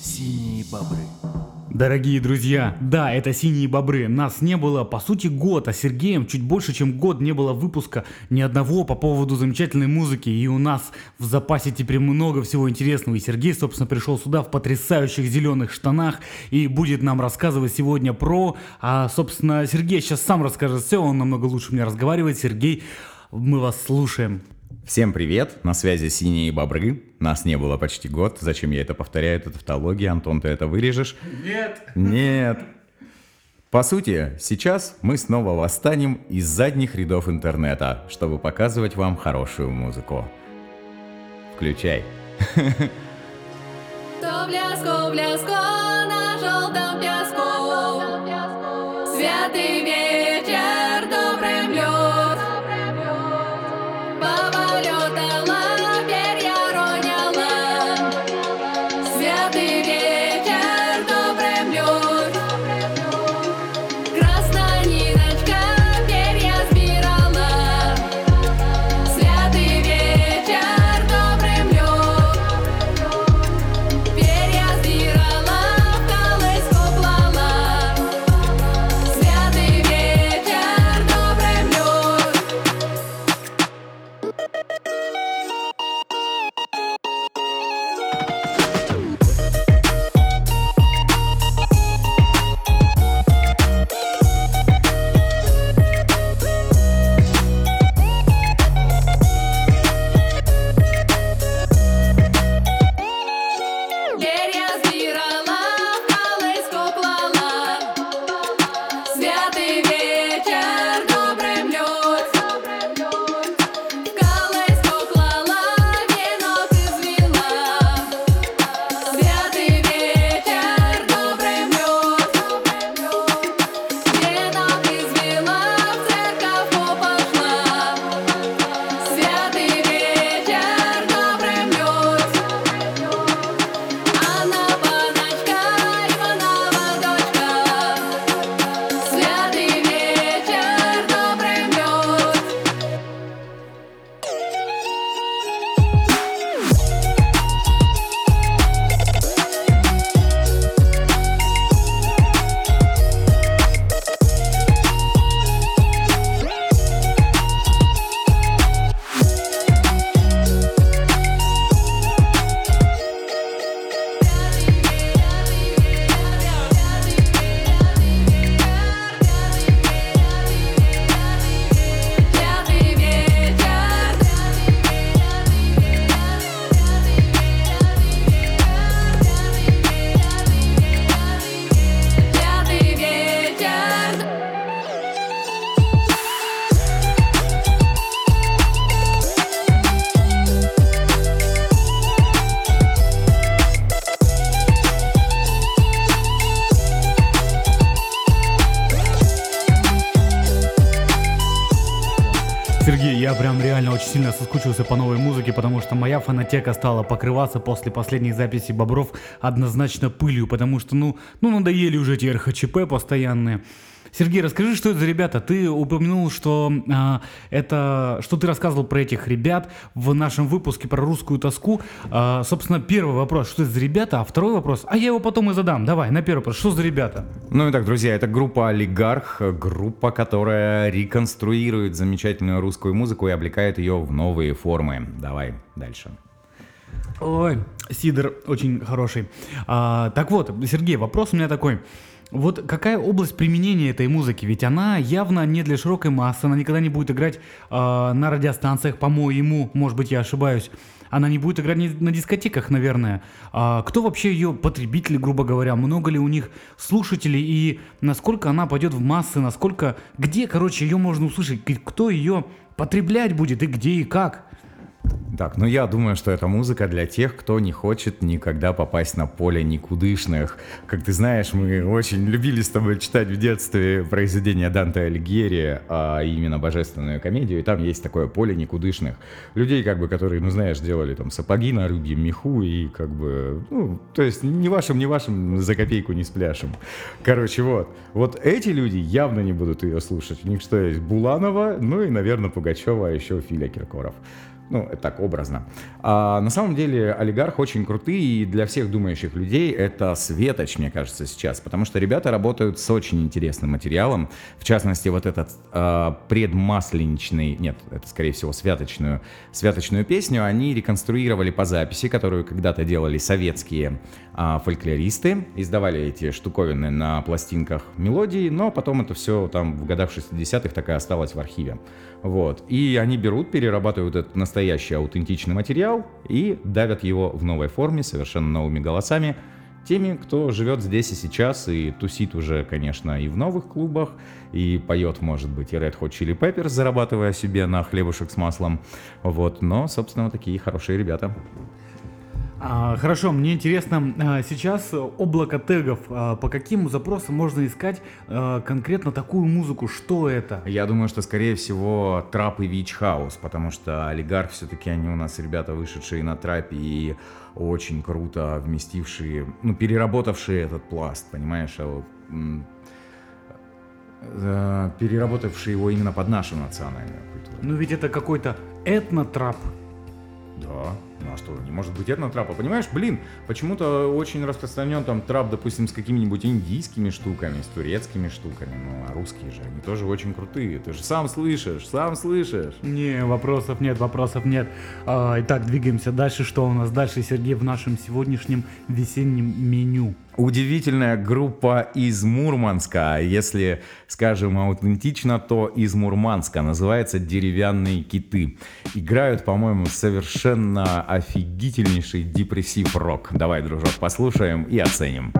Синие бобры. Дорогие друзья, да, это «Синие бобры». Нас не было, по сути, год, а Сергеем чуть больше, чем год не было выпуска ни одного по поводу замечательной музыки. И у нас в запасе теперь много всего интересного. И Сергей, собственно, пришел сюда в потрясающих зеленых штанах и будет нам рассказывать сегодня про... А, собственно, Сергей сейчас сам расскажет все, он намного лучше меня разговаривает. Сергей, мы вас слушаем. Всем привет, на связи «Синие бобры». Нас не было почти год. Зачем я это повторяю? Это тавтология. Антон, ты это вырежешь? Нет. Нет. По сути, сейчас мы снова восстанем из задних рядов интернета, чтобы показывать вам хорошую музыку. Включай. То бляско на желтом песку. Святый вечер, я прям реально очень сильно соскучился по новой музыке, потому что моя фонотека стала покрываться после последней записи Бобров однозначно пылью, потому что, ну, ну надоели уже эти РХЧП постоянные. Сергей, расскажи, что это за ребята? Ты упомянул, что а, это, что ты рассказывал про этих ребят в нашем выпуске про русскую тоску. А, собственно, первый вопрос, что это за ребята, а второй вопрос, а я его потом и задам. Давай, на первый вопрос, что за ребята? Ну и так, друзья, это группа «Олигарх», группа, которая реконструирует замечательную русскую музыку и облекает ее в новые формы. Давай дальше. Ой, Сидор очень хороший. А, так вот, Сергей, вопрос у меня такой. Вот какая область применения этой музыки? Ведь она явно не для широкой массы, она никогда не будет играть а, на радиостанциях, по-моему, может быть, я ошибаюсь. Она не будет играть на дискотеках, наверное. А кто вообще ее потребители, грубо говоря? Много ли у них слушателей? И насколько она пойдет в массы? Насколько... Где, короче, ее можно услышать? Кто ее потреблять будет? И где, и как? Так, ну я думаю, что это музыка для тех, кто не хочет никогда попасть на поле никудышных. Как ты знаешь, мы очень любили с тобой читать в детстве произведения Данте Алигьери, а именно божественную комедию, и там есть такое поле никудышных. Людей, как бы, которые, ну знаешь, делали там сапоги на рыбьем меху, и как бы, ну, то есть ни вашим, ни вашим за копейку не спляшем. Короче, вот. Вот эти люди явно не будут ее слушать. У них что есть? Буланова, ну и, наверное, Пугачева, а еще Филя Киркоров. Ну, это так образно. А на самом деле олигарх очень крутые, и для всех думающих людей это светоч, мне кажется, сейчас. Потому что ребята работают с очень интересным материалом. В частности, вот этот а, предмасленичный, нет, это скорее всего святочную, святочную песню они реконструировали по записи, которую когда-то делали советские а, фольклористы. Издавали эти штуковины на пластинках мелодии, но потом это все там в годах 60-х так и осталось в архиве. Вот. И они берут, перерабатывают этот настоящий аутентичный материал и давят его в новой форме, совершенно новыми голосами, теми, кто живет здесь и сейчас и тусит уже, конечно, и в новых клубах, и поет, может быть, и Red Hot Chili Peppers, зарабатывая себе на хлебушек с маслом. Вот. Но, собственно, вот такие хорошие ребята. А, хорошо, мне интересно, а, сейчас облако тегов, а, по каким запросам можно искать конкретно такую музыку, что это? Я думаю, что, скорее всего, трап и вич хаус, потому что олигарх все-таки они у нас ребята, вышедшие на трапе и очень круто вместившие, ну, переработавшие этот пласт, понимаешь, э, переработавшие его именно под нашу национальную культуру. Ну ведь это какой-то этнотрап. Да, ну а что, не может быть этнотрапа, понимаешь? Блин, почему-то очень распространен там трап, допустим, с какими-нибудь индийскими штуками, с турецкими штуками, ну а русские же, они тоже очень крутые, ты же сам слышишь, сам слышишь. Не, вопросов нет, вопросов нет. А, итак, двигаемся дальше. Что у нас дальше, Сергей, в нашем сегодняшнем весеннем меню? Удивительная группа из Мурманска, если, скажем, аутентично, то из Мурманска, называется «Деревянные киты». Играют, по-моему, совершенно офигительнейший депрессив-рок. Давай, дружок, послушаем и оценим.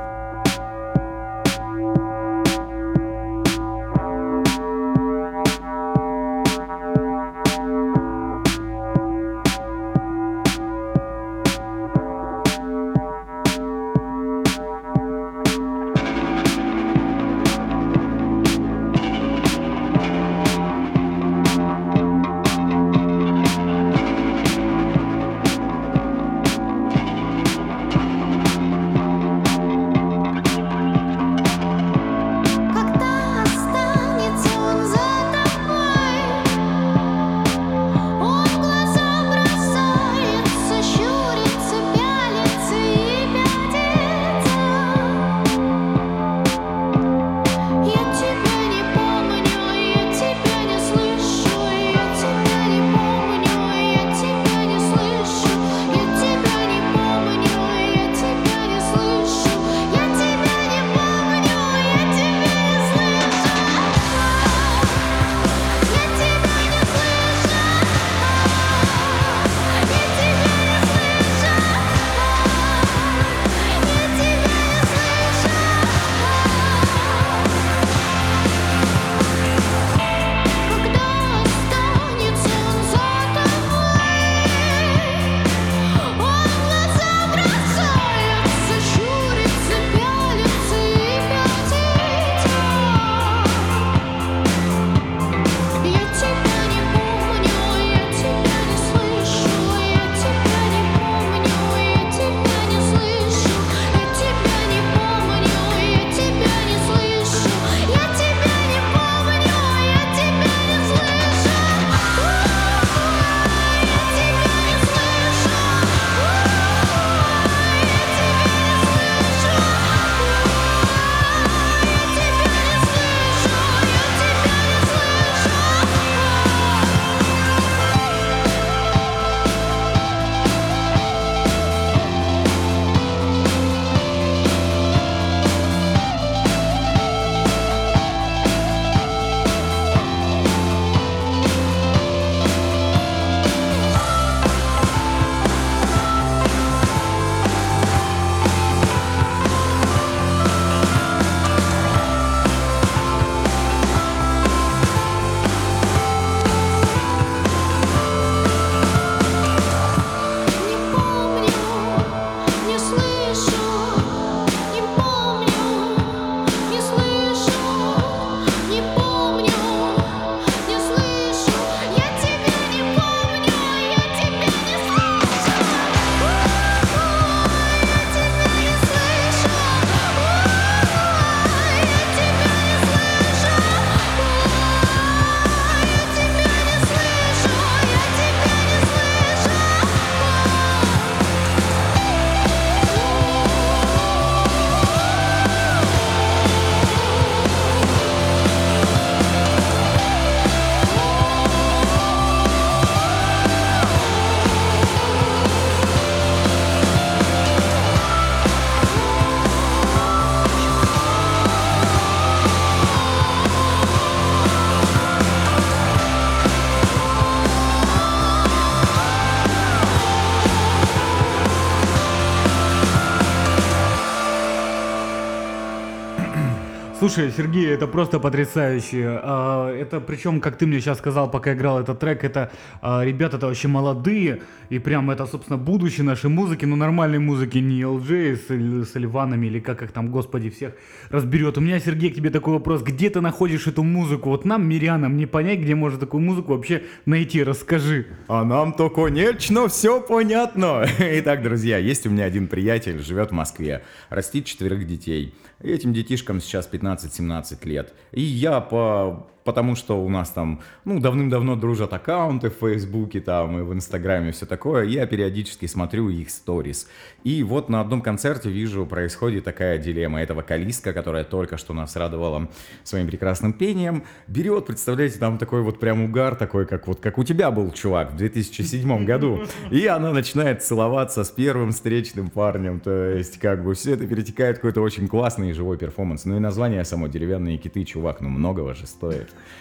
Слушай, Сергей, это просто потрясающе. А, Это причем, как ты мне сейчас сказал, пока играл этот трек, это а, ребята это вообще молодые, и прям это, собственно, будущее нашей музыки, но нормальной музыки, не LJ с, с Ливанами или как их там, господи, всех разберет. У меня, Сергей, к тебе такой вопрос. Где ты находишь эту музыку? Вот нам, мирянам, не понять, где можно такую музыку вообще найти. Расскажи. А нам-то, конечно, все понятно. Итак, друзья, есть у меня один приятель, живет в Москве, растит четверых детей. Этим детишкам сейчас 15-17 лет. И я по потому что у нас там, ну, давным-давно дружат аккаунты в Фейсбуке там и в Инстаграме, все такое, я периодически смотрю их сторис. И вот на одном концерте вижу, происходит такая дилемма. Это вокалистка, которая только что нас радовала своим прекрасным пением, берет, представляете, там такой вот прям угар, такой, как вот, как у тебя был, чувак, в 2007 году. И она начинает целоваться с первым встречным парнем, то есть, как бы, все это перетекает в какой-то очень классный и живой перформанс. Ну и название само «Деревянные киты», чувак, ну многого же стоит.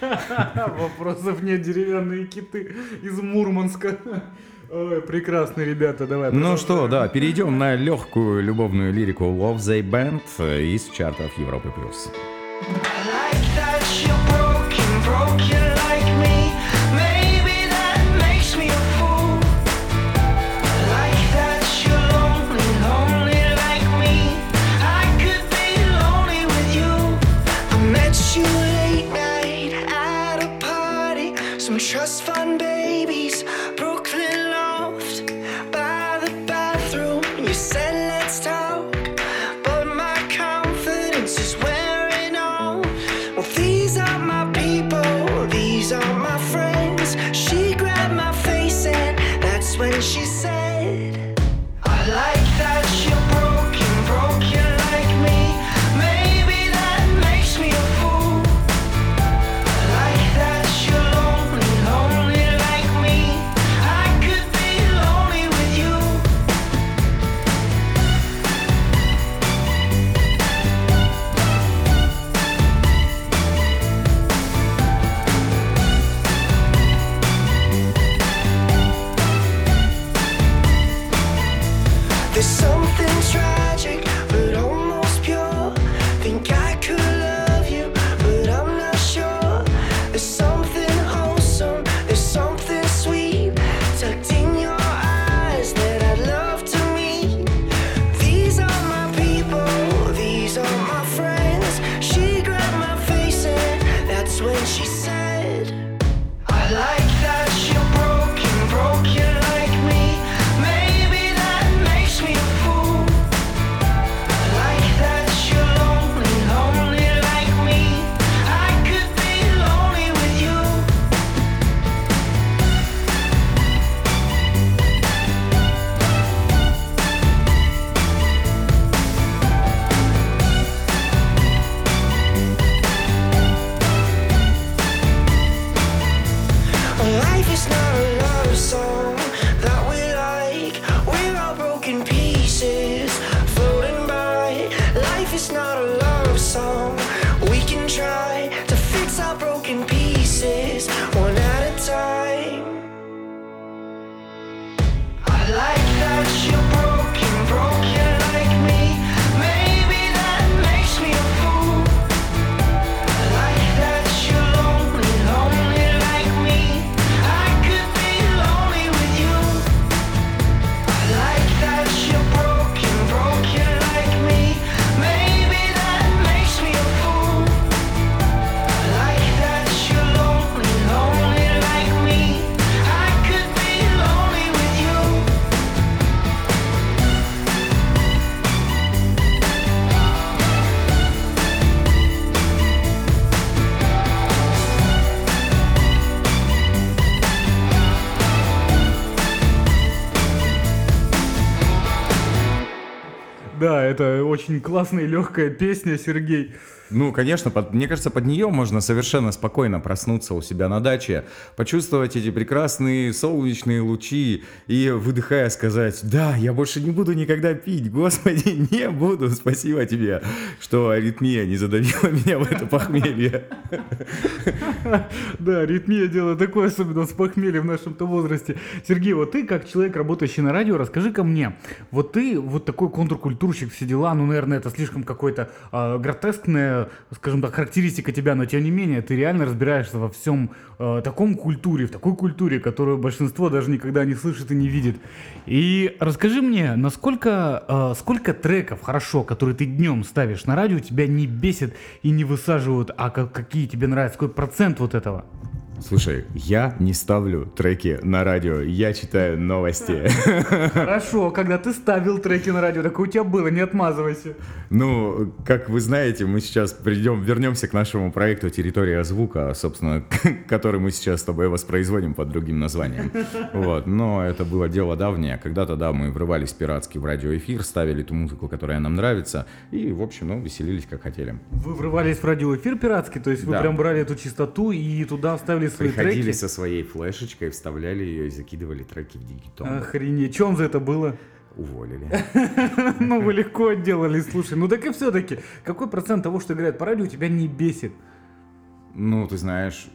Вопросов нет, деревянные киты из Мурманска. Ой, прекрасные ребята, давай. Ну что, да, перейдем на легкую любовную лирику Love They Band из чартов Европы+. плюс. Классная легкая песня, Сергей. Ну, конечно, под- мне кажется, под нее можно совершенно спокойно проснуться у себя на даче, почувствовать эти прекрасные солнечные лучи и, выдыхая, сказать, да, я больше не буду никогда пить, господи, не буду, спасибо тебе, что аритмия не задавила меня в это похмелье. Да, ритмия дело такое, особенно с похмельем в нашем-то возрасте. Сергей, вот ты, как человек, работающий на радио, расскажи ка мне, вот ты вот такой контркультурщик, все дела, ну, наверное, это слишком какое-то а, гротескное скажем так, характеристика тебя, но тем не менее ты реально разбираешься во всем э, таком культуре, в такой культуре, которую большинство даже никогда не слышит и не видит. И расскажи мне, насколько, э, сколько треков, хорошо, которые ты днем ставишь на радио, тебя не бесит и не высаживают, а как, какие тебе нравятся, какой процент вот этого? Слушай, я не ставлю треки на радио, я читаю новости. Хорошо, когда ты ставил треки на радио, такое у тебя было, не отмазывайся. Ну, как вы знаете, мы сейчас придем, вернемся к нашему проекту «Территория звука», собственно, который мы сейчас с тобой воспроизводим под другим названием. Вот, но это было дело давнее. Когда-то, да, мы врывались пиратски в радиоэфир, ставили ту музыку, которая нам нравится, и, в общем, ну, веселились как хотели. Вы врывались в радиоэфир пиратский, то есть вы Да. прям брали эту частоту и туда вставили свои Приходили треки? со своей флешечкой, вставляли ее и закидывали треки в дигитон. Охренеть, чем за это было? Уволили. Ну, вы легко отделали, слушай. Ну, так и все-таки, какой процент того, что играет по радио, тебя не бесит? Ну, ты знаешь,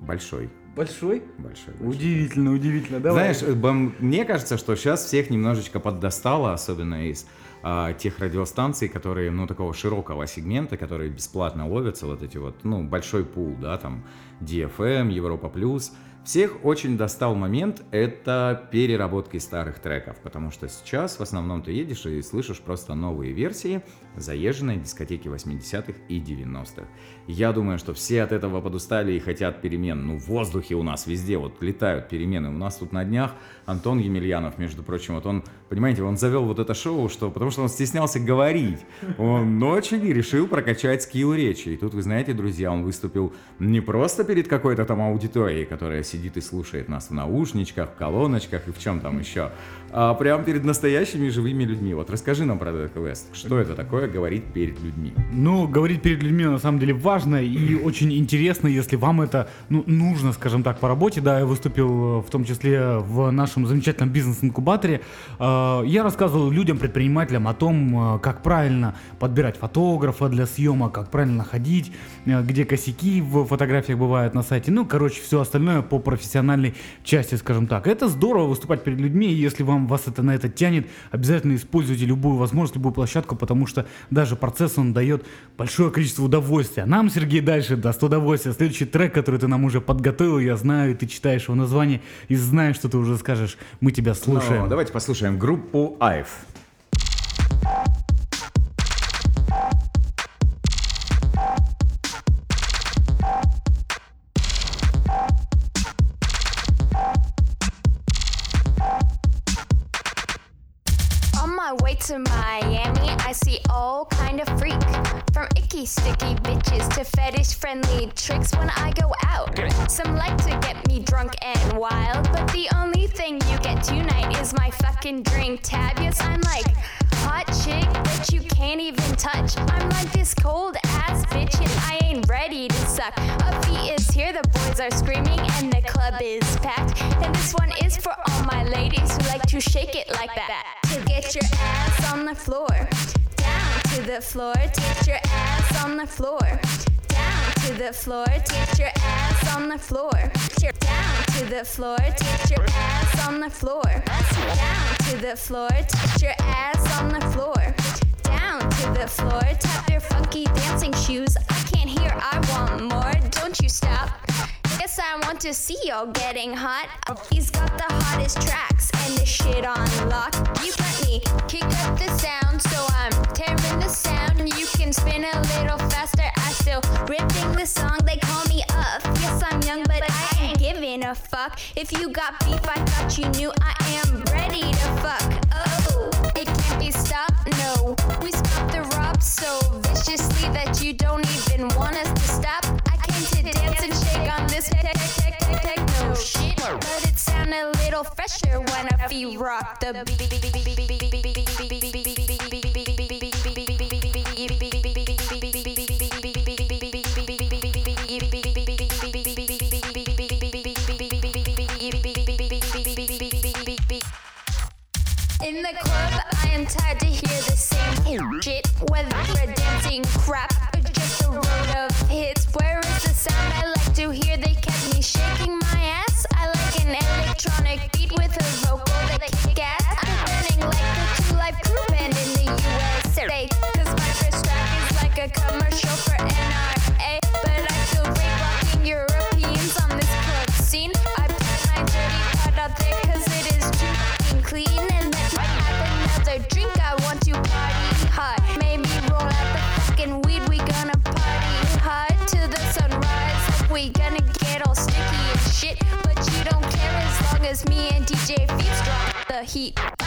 большой. Большой? Большой. большой. Удивительно, удивительно. Давай. Знаешь, э, мне кажется, что сейчас всех немножечко поддостало, особенно из а, тех радиостанций, которые, ну, такого широкого сегмента, которые бесплатно ловятся, вот эти вот, ну, большой пул, да, там, DFM, Европа Плюс. Всех очень достал момент это переработки старых треков, потому что сейчас в основном ты едешь и слышишь просто новые версии заезженной дискотеки 80-х и 90-х. Я думаю, что все от этого подустали и хотят перемен. Ну, в воздухе у нас везде вот летают перемены. У нас тут на днях Антон Емельянов, между прочим, вот он, понимаете, он завел вот это шоу, что, потому что он стеснялся говорить. Он очень решил прокачать скилл речи. И тут, вы знаете, друзья, он выступил не просто перед какой-то там аудиторией, которая сидит и слушает нас в наушничках, в колоночках и в чем там еще, а прям перед настоящими живыми людьми. Вот расскажи нам про этот квест. Что это такое говорить перед людьми? Ну, говорить перед людьми на самом деле важно и очень интересно, если вам это ну, нужно, скажем так, по работе. Да, я выступил э, в том числе в нашем замечательном бизнес-инкубаторе. Э, Я рассказывал людям, предпринимателям о том, э, как правильно подбирать фотографа для съемок, как правильно ходить, э, где косяки в фотографиях бывают на сайте. Ну, короче, все остальное по профессиональной части, скажем так. Это здорово выступать перед людьми, и если вам вас это на это тянет, обязательно используйте любую возможность, любую площадку, потому что даже процесс он дает большое количество удовольствия. Нам, Сергей, дальше даст удовольствие. Следующий трек, который ты нам уже подготовил, я знаю, и ты читаешь его название, и знаешь, что ты уже скажешь. Мы тебя слушаем. Ну, давайте послушаем Grupo AF. My way to Miami, I see all kind of freak. From icky, sticky bitches to fetish friendly tricks when I go out. Some like to get me drunk and wild, but the only thing you get tonight is my fucking drink tab. Yes, I'm like hot chick that you can't even touch. I'm like this cold ass bitch and I ain't ready to suck. A beat is here, the boys are screaming and the club is packed. And this one is for all my ladies who like to shake it like that. To get your ass on the floor, down to the floor, take your ass on the floor. Down to the floor, take your ass on the floor. Down to the floor, take your ass on the floor. Down to the floor, take your ass on the floor. Down to the floor, to see y'all getting hot. He's got the hottest tracks and the shit on lock. You let me kick up the sound, so I'm tearing the sound. You can spin a little faster. I still ripping the song. They call me up. Yes, I'm young, but I ain't giving a fuck. If you got beef, I thought you knew I am ready to fuck. Oh, it can't be stopped. No, we stop the rob so viciously that you don't even want us to stop. I came to dance and shake on this shit, but it sound a little fresher when I feel rock the In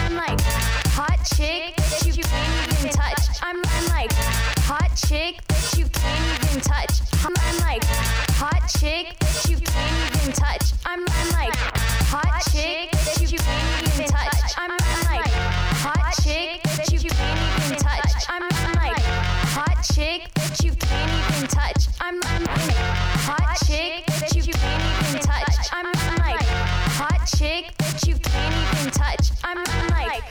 I'm like hot chick that you can't even touch. I'm, I'm like hot chick that you can't even touch. I'm, I'm like hot chick that you can't even touch. I'm, I'm like hot chick that you can't even touch. I'm, I'm like hot chick that you can't even touch. I'm, I'm like hot chick that you can't even touch. I'm, I'm like hot chick that you can't even touch. I'm, I'm like hot chick that you can't even touch. I'm, I'm like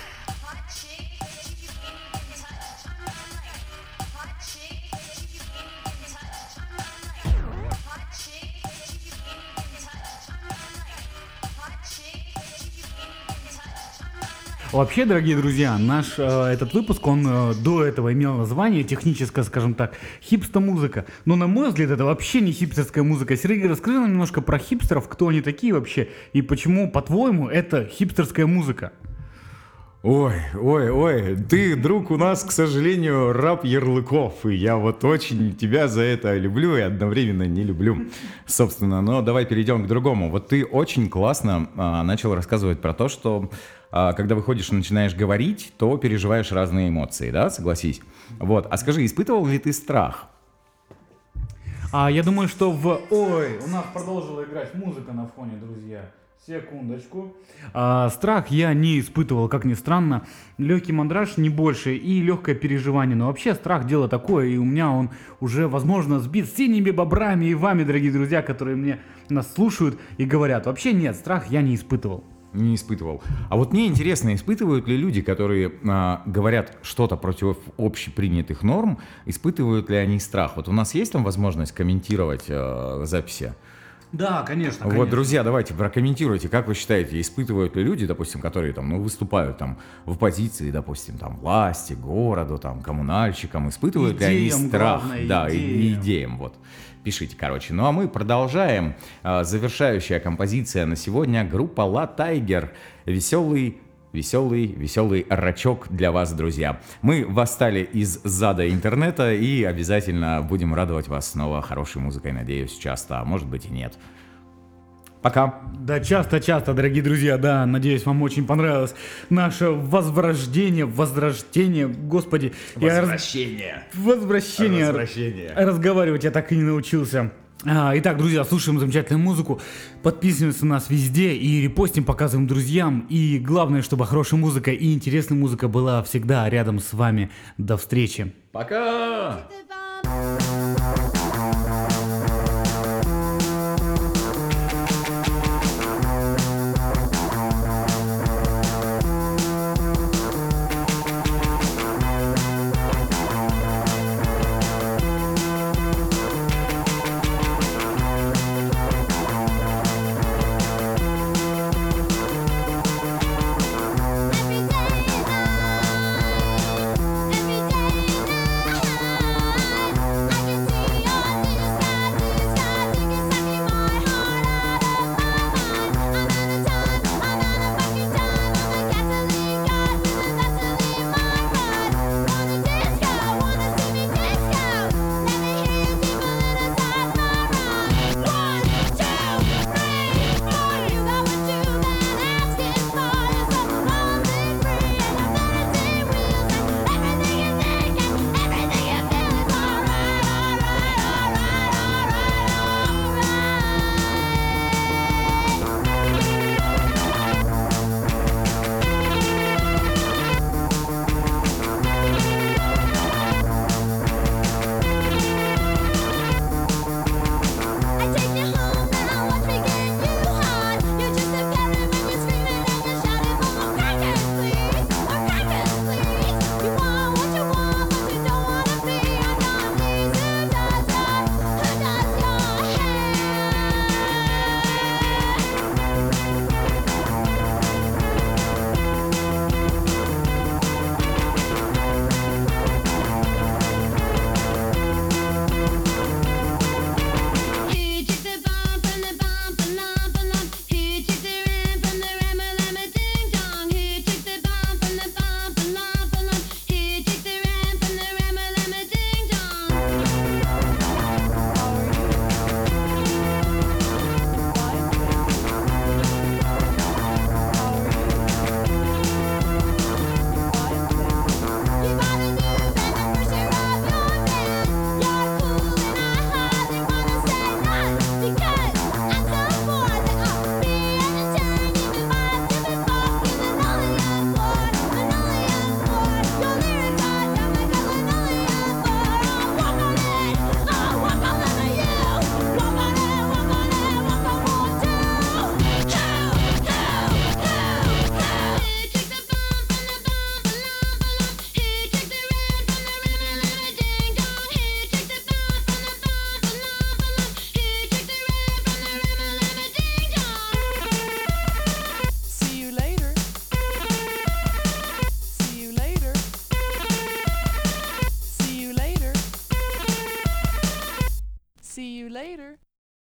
Вообще, дорогие друзья, наш э, этот выпуск, он э, до этого имел название техническое, скажем так, хипста-музыка. Но на мой взгляд, это вообще не хипстерская музыка. Сергей, расскажи нам немножко про хипстеров, кто они такие вообще, и почему, по-твоему, это хипстерская музыка? Ой, ой, ой, ты, друг, у нас, к сожалению, раб ярлыков, и я вот очень тебя за это люблю и одновременно не люблю, собственно. Но давай перейдем к другому. Вот ты очень классно а, начал рассказывать про то, что когда выходишь и начинаешь говорить, то переживаешь разные эмоции, да, согласись? Вот, а скажи, испытывал ли ты страх? А я думаю, что в... Ой, у нас продолжила играть музыка на фоне, друзья. Секундочку. А, страх я не испытывал, как ни странно. Легкий мандраж не больше и легкое переживание. Но вообще страх дело такое, и у меня он уже, возможно, сбит синими бобрами и вами, дорогие друзья, которые мне нас слушают и говорят. Вообще нет, страх я не испытывал. Не испытывал. А вот мне интересно, испытывают ли люди, которые а, говорят что-то против общепринятых норм, испытывают ли они страх? Вот у нас есть там возможность комментировать э, записи? Да, конечно, Вот, друзья, давайте прокомментируйте, как вы считаете, испытывают ли люди, допустим, которые там, ну, выступают там в позиции, допустим, там, власти, городу, там, коммунальщикам, испытывают ли они Идеям, страх? главное, да, и- и идеям. идеям, вот. Пишите, короче. Ну, а мы продолжаем. А, Завершающая композиция на сегодня группа La Tiger. Веселый Веселый, веселый рачок для вас, друзья. Мы восстали из зада интернета и обязательно будем радовать вас снова хорошей музыкой, надеюсь, часто, а может быть и нет. Пока. Да, часто-часто, дорогие друзья, да, надеюсь, вам очень понравилось наше возрождение, возрождение, господи. я раз- Возвращение. Возвращение. Возвращение. Разговаривать я так и не научился. А, итак, друзья, слушаем замечательную музыку, подписываемся на нас везде и репостим, показываем друзьям. И главное, чтобы хорошая музыка и интересная музыка была всегда рядом с вами. До встречи. Пока.